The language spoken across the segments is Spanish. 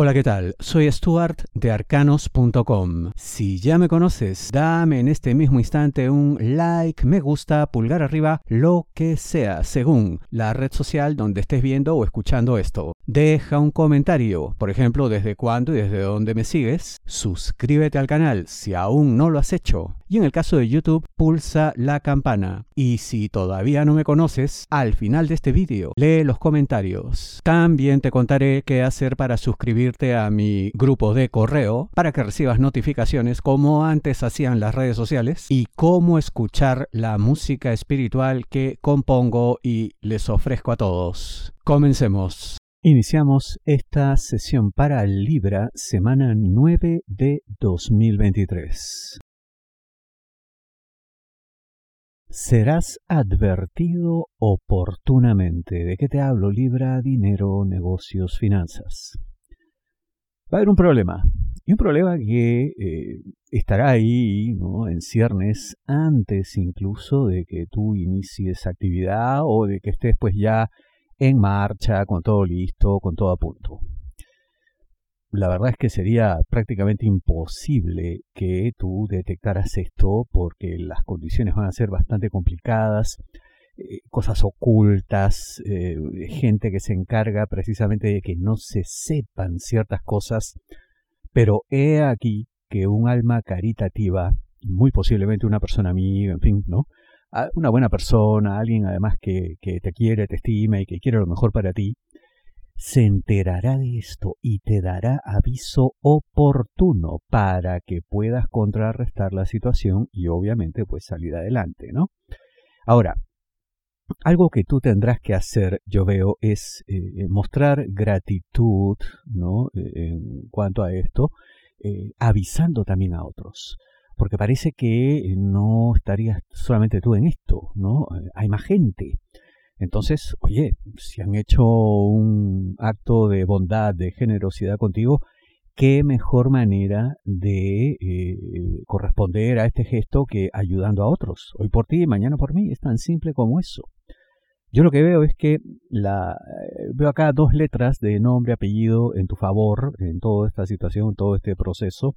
Hola, ¿qué tal? Soy Stuart de arcanos.com. Si ya me conoces, dame en este mismo instante un like, me gusta, pulgar arriba, lo que sea, según la red social donde estés viendo o escuchando esto. Deja un comentario, por ejemplo, desde cuándo y desde dónde me sigues. Suscríbete al canal si aún no lo has hecho. Y en el caso de YouTube, pulsa la campana. Y si todavía no me conoces, al final de este vídeo, lee los comentarios. También te contaré qué hacer para suscribirte a mi grupo de correo para que recibas notificaciones como antes hacían las redes sociales y cómo escuchar la música espiritual que compongo y les ofrezco a todos. Comencemos. Iniciamos esta sesión para Libra, semana 9 de 2023. Serás advertido oportunamente. ¿De qué te hablo? Libra, dinero, negocios, finanzas. Va a haber un problema. Y un problema que eh, estará ahí. En ciernes antes incluso de que tú inicies actividad o de que estés pues ya en marcha, con todo listo, con todo a punto. La verdad es que sería prácticamente imposible que tú detectaras esto porque las condiciones van a ser bastante complicadas, cosas ocultas, eh, gente que se encarga precisamente de que no se sepan ciertas cosas, pero he aquí que un alma caritativa, muy posiblemente una persona amiga, en fin, ¿no? una buena persona, alguien además que, que te quiere, te estima y que quiere lo mejor para ti, se enterará de esto y te dará aviso oportuno para que puedas contrarrestar la situación y obviamente pues salir adelante, ¿no? Ahora, algo que tú tendrás que hacer, yo veo, es eh, mostrar gratitud, ¿no? Eh, en cuanto a esto, eh, avisando también a otros porque parece que no estarías solamente tú en esto, ¿no? Hay más gente. Entonces, oye, si han hecho un acto de bondad, de generosidad contigo, qué mejor manera de eh, corresponder a este gesto que ayudando a otros. Hoy por ti y mañana por mí. Es tan simple como eso. Yo lo que veo es que la, eh, veo acá dos letras de nombre, apellido en tu favor en toda esta situación, en todo este proceso.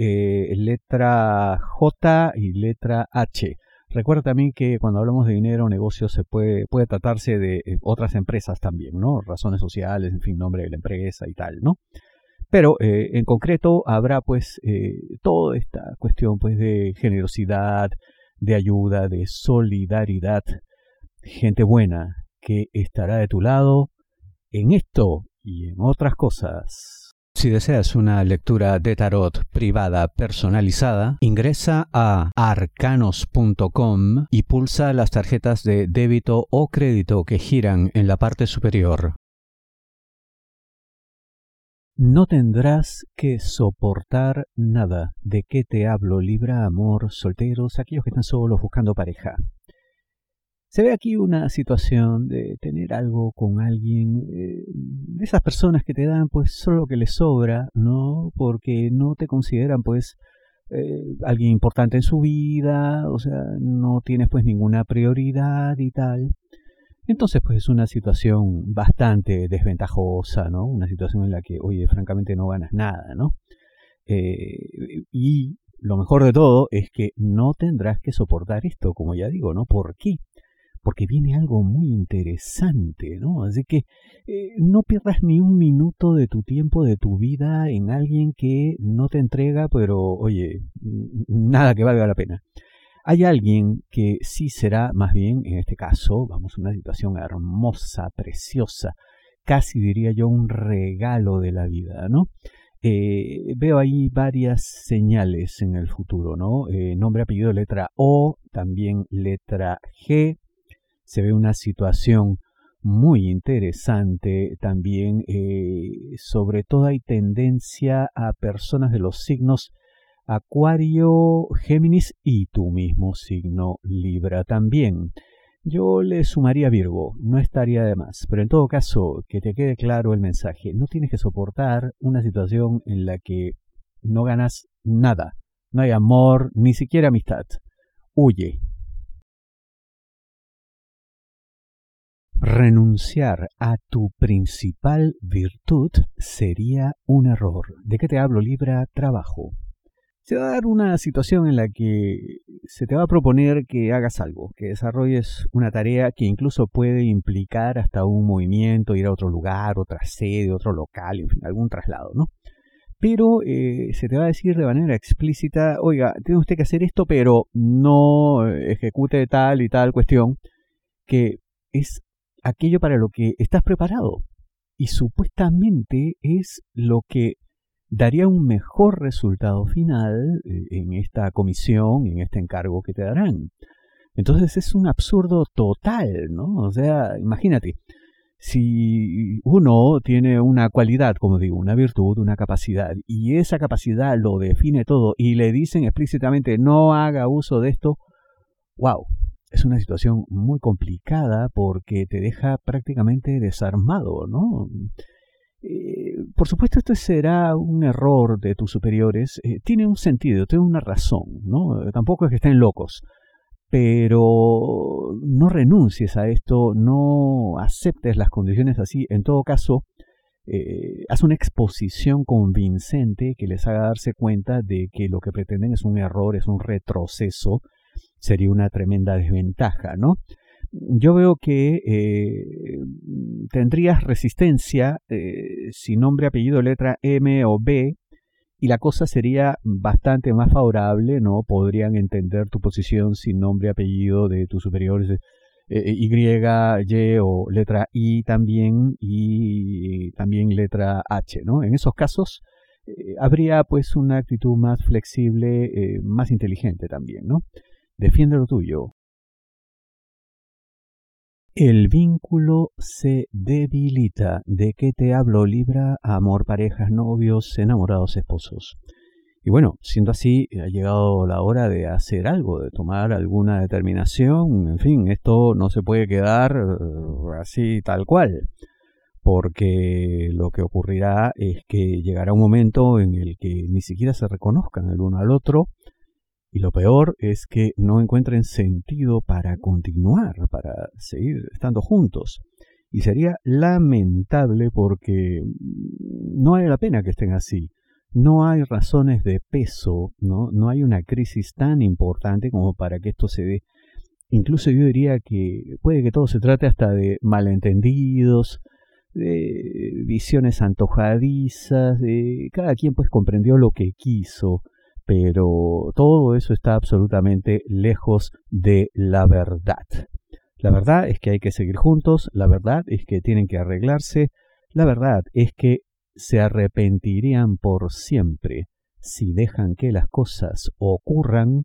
Eh, letra J y letra H. Recuerda también que cuando hablamos de dinero o negocios se puede, puede tratarse de eh, otras empresas también, ¿no? Razones sociales, en fin, nombre de la empresa y tal, ¿no? Pero eh, en concreto habrá pues toda esta cuestión pues de generosidad, de ayuda, de solidaridad, gente buena que estará de tu lado en esto y en otras cosas. Si deseas una lectura de tarot privada personalizada, ingresa a arcanos.com y pulsa las tarjetas de débito o crédito que giran en la parte superior. No tendrás que soportar nada. ¿De qué te hablo? Libra, amor, solteros, aquellos que están solos buscando pareja. Se ve aquí una situación de tener algo con alguien, eh, de esas personas que te dan pues solo lo que les sobra, ¿no? Porque no te consideran pues eh, alguien importante en su vida, o sea, no tienes pues ninguna prioridad y tal. Entonces pues es una situación bastante desventajosa, ¿no? Una situación en la que, oye, francamente no ganas nada, ¿no? Eh, y lo mejor de todo es que no tendrás que soportar esto, como ya digo, ¿no? ¿Por qué? Porque viene algo muy interesante, ¿no? Así que eh, no pierdas ni un minuto de tu tiempo, de tu vida en alguien que no te entrega, pero oye, nada que valga la pena. Hay alguien que sí será, más bien, en este caso, vamos, una situación hermosa, preciosa, casi diría yo un regalo de la vida, ¿no? Eh, veo ahí varias señales en el futuro, ¿no? Eh, nombre, apellido, letra O, también letra G, se ve una situación muy interesante también. Eh, sobre todo hay tendencia a personas de los signos Acuario, Géminis y tu mismo signo Libra también. Yo le sumaría Virgo, no estaría de más, pero en todo caso, que te quede claro el mensaje, no tienes que soportar una situación en la que no ganas nada, no hay amor, ni siquiera amistad. Huye, Renunciar a tu principal virtud sería un error. ¿De qué te hablo, Libra? Trabajo. Se va a dar una situación en la que se te va a proponer que hagas algo, que desarrolles una tarea que incluso puede implicar hasta un movimiento, ir a otro lugar, otra sede, otro local, en fin, algún traslado, ¿no? Pero eh, se te va a decir de manera explícita, oiga, tiene usted que hacer esto, pero no ejecute tal y tal cuestión, que es aquello para lo que estás preparado. Y supuestamente es lo que daría un mejor resultado final eh, en esta comisión, en este encargo que te darán. Entonces es un absurdo total, ¿no? O sea, imagínate, si uno tiene una cualidad, como digo, una virtud, una capacidad, y esa capacidad lo define todo y le dicen explícitamente no haga uso de esto, wow, es una situación muy complicada porque te deja prácticamente desarmado, ¿no? Eh, por supuesto, esto será un error de tus superiores. Eh, tiene un sentido, tiene una razón, ¿no? Tampoco es que estén locos. Pero no renuncies a esto, no aceptes las condiciones así. En todo caso, eh, haz una exposición convincente que les haga darse cuenta de que lo que pretenden es un error, es un retroceso sería una tremenda desventaja, ¿no? Yo veo que eh, tendrías resistencia eh, si nombre, apellido, letra M o B y la cosa sería bastante más favorable, ¿no? Podrían entender tu posición sin nombre, apellido de tus superiores eh, Y, Y o letra I también y también letra H, ¿no? En esos casos habría pues una actitud más flexible, más inteligente también, ¿no? Defiende lo tuyo. El vínculo se debilita. ¿De qué te hablo, Libra? Amor, parejas, novios, enamorados, esposos. Y bueno, siendo así, ha llegado la hora de hacer algo, de tomar alguna determinación. En fin, esto no se puede quedar eh, así tal cual, porque lo que ocurrirá es que llegará un momento en el que ni siquiera se reconozcan el uno al otro y lo peor es que no encuentren sentido para continuar, para seguir estando juntos. Y sería lamentable porque no vale la pena que estén así. No hay razones de peso, ¿no? No hay una crisis tan importante como para que esto se dé. Incluso yo diría que puede que todo se trate hasta de malentendidos, de visiones antojadizas, de cada quien pues comprendió lo que quiso pero todo eso está absolutamente lejos de la verdad. La verdad es que hay que seguir juntos, la verdad es que tienen que arreglarse, la verdad es que se arrepentirían por siempre si dejan que las cosas ocurran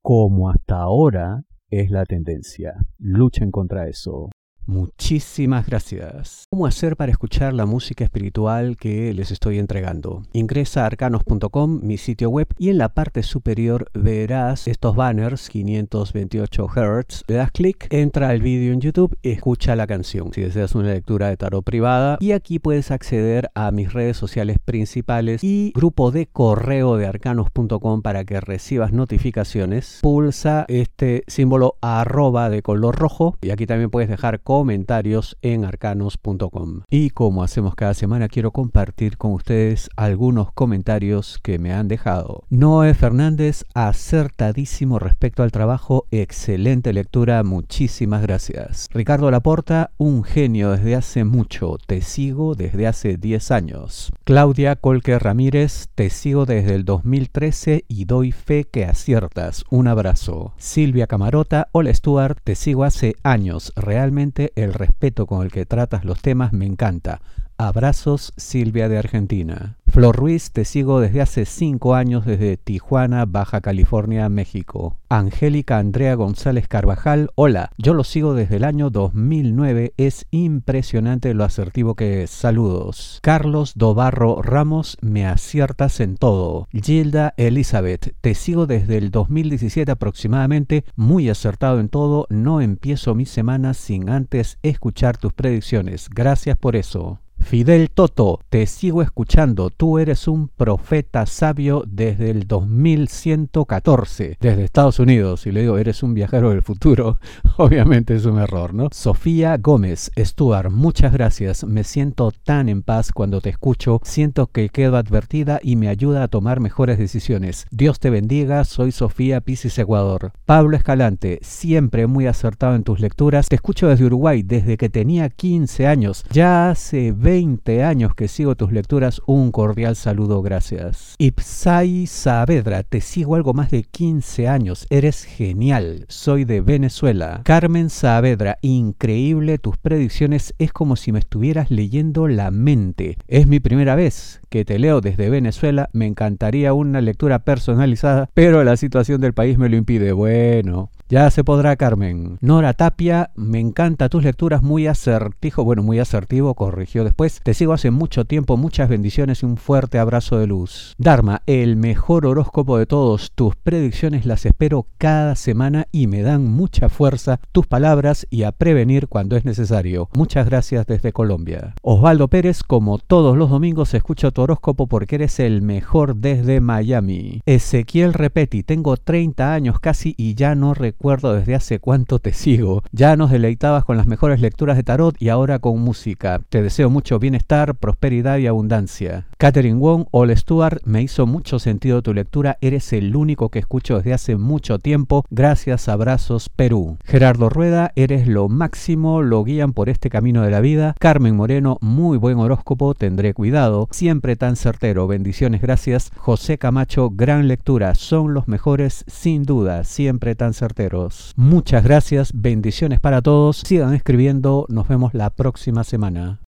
como hasta ahora es la tendencia. Luchen contra eso. Muchísimas gracias. ¿Cómo hacer para escuchar la música espiritual que les estoy entregando? Ingresa a arcanos.com, mi sitio web, y en la parte superior verás estos banners 528 Hz. Le das clic, entra al vídeo en YouTube y escucha la canción. Si deseas una lectura de tarot privada, y aquí puedes acceder a mis redes sociales principales y grupo de correo de arcanos.com para que recibas notificaciones. Pulsa este símbolo arroba de color rojo y aquí también puedes dejar comentarios en arcanos.com. Y como hacemos cada semana, quiero compartir con ustedes algunos comentarios que me han dejado. Noé Fernández, acertadísimo respecto al trabajo, excelente lectura, muchísimas gracias. Ricardo Laporta, un genio desde hace mucho, te sigo desde hace 10 años. Claudia Colque Ramírez, te sigo desde el 2013 y doy fe que aciertas. Un abrazo. Silvia Camarota, hola Stuart, te sigo hace años, realmente el respeto con el que tratas los temas me encanta. Abrazos, Silvia de Argentina. Flor Ruiz, te sigo desde hace cinco años desde Tijuana, Baja California, México. Angélica Andrea González Carvajal, hola, yo lo sigo desde el año 2009, es impresionante lo asertivo que es. Saludos. Carlos Dobarro Ramos, me aciertas en todo. Gilda Elizabeth, te sigo desde el 2017 aproximadamente, muy acertado en todo, no empiezo mi semana sin antes escuchar tus predicciones. Gracias por eso. Fidel Toto, te sigo escuchando. Tú eres un profeta sabio desde el 2114, desde Estados Unidos. Y le digo, eres un viajero del futuro. Obviamente es un error, ¿no? Sofía Gómez, Stuart, muchas gracias. Me siento tan en paz cuando te escucho. Siento que quedo advertida y me ayuda a tomar mejores decisiones. Dios te bendiga. Soy Sofía Pisis Ecuador. Pablo Escalante, siempre muy acertado en tus lecturas. Te escucho desde Uruguay desde que tenía 15 años. Ya hace 20 años que sigo tus lecturas. Un cordial saludo, gracias. Ipsai Saavedra, te sigo algo más de 15 años. Eres genial. Soy de Venezuela. Carmen Saavedra, increíble tus predicciones. Es como si me estuvieras leyendo la mente. Es mi primera vez que te leo desde Venezuela. Me encantaría una lectura personalizada, pero la situación del país me lo impide. Bueno, ya se podrá, Carmen. Nora Tapia, me encanta tus lecturas, muy asertivo, bueno, muy asertivo, corrigió después. Te sigo hace mucho tiempo, muchas bendiciones y un fuerte abrazo de luz. Dharma, el mejor horóscopo de todos. Tus predicciones las espero cada semana y me dan mucha fuerza tus palabras y a prevenir cuando es necesario. Muchas gracias desde Colombia. Osvaldo Pérez, como todos los domingos, escucho tu horóscopo porque eres el mejor desde Miami. Ezequiel Repeti, tengo 30 años casi y ya no recuerdo desde hace cuánto te sigo. Ya nos deleitabas con las mejores lecturas de tarot y ahora con música. Te deseo mucho bienestar, prosperidad y abundancia. Catherine Wong, All Stuart, me hizo mucho sentido tu lectura. Eres el único que escucho desde hace mucho tiempo. Gracias, abrazos, Perú. Gerardo Rueda, eres lo máximo, lo guían por este camino de la vida. Carmen Moreno, muy buen horóscopo, tendré cuidado. Siempre tan certero, bendiciones, gracias. José Camacho, gran lectura, son los mejores, sin duda, siempre tan certero. Muchas gracias, bendiciones para todos. Sigan escribiendo, nos vemos la próxima semana.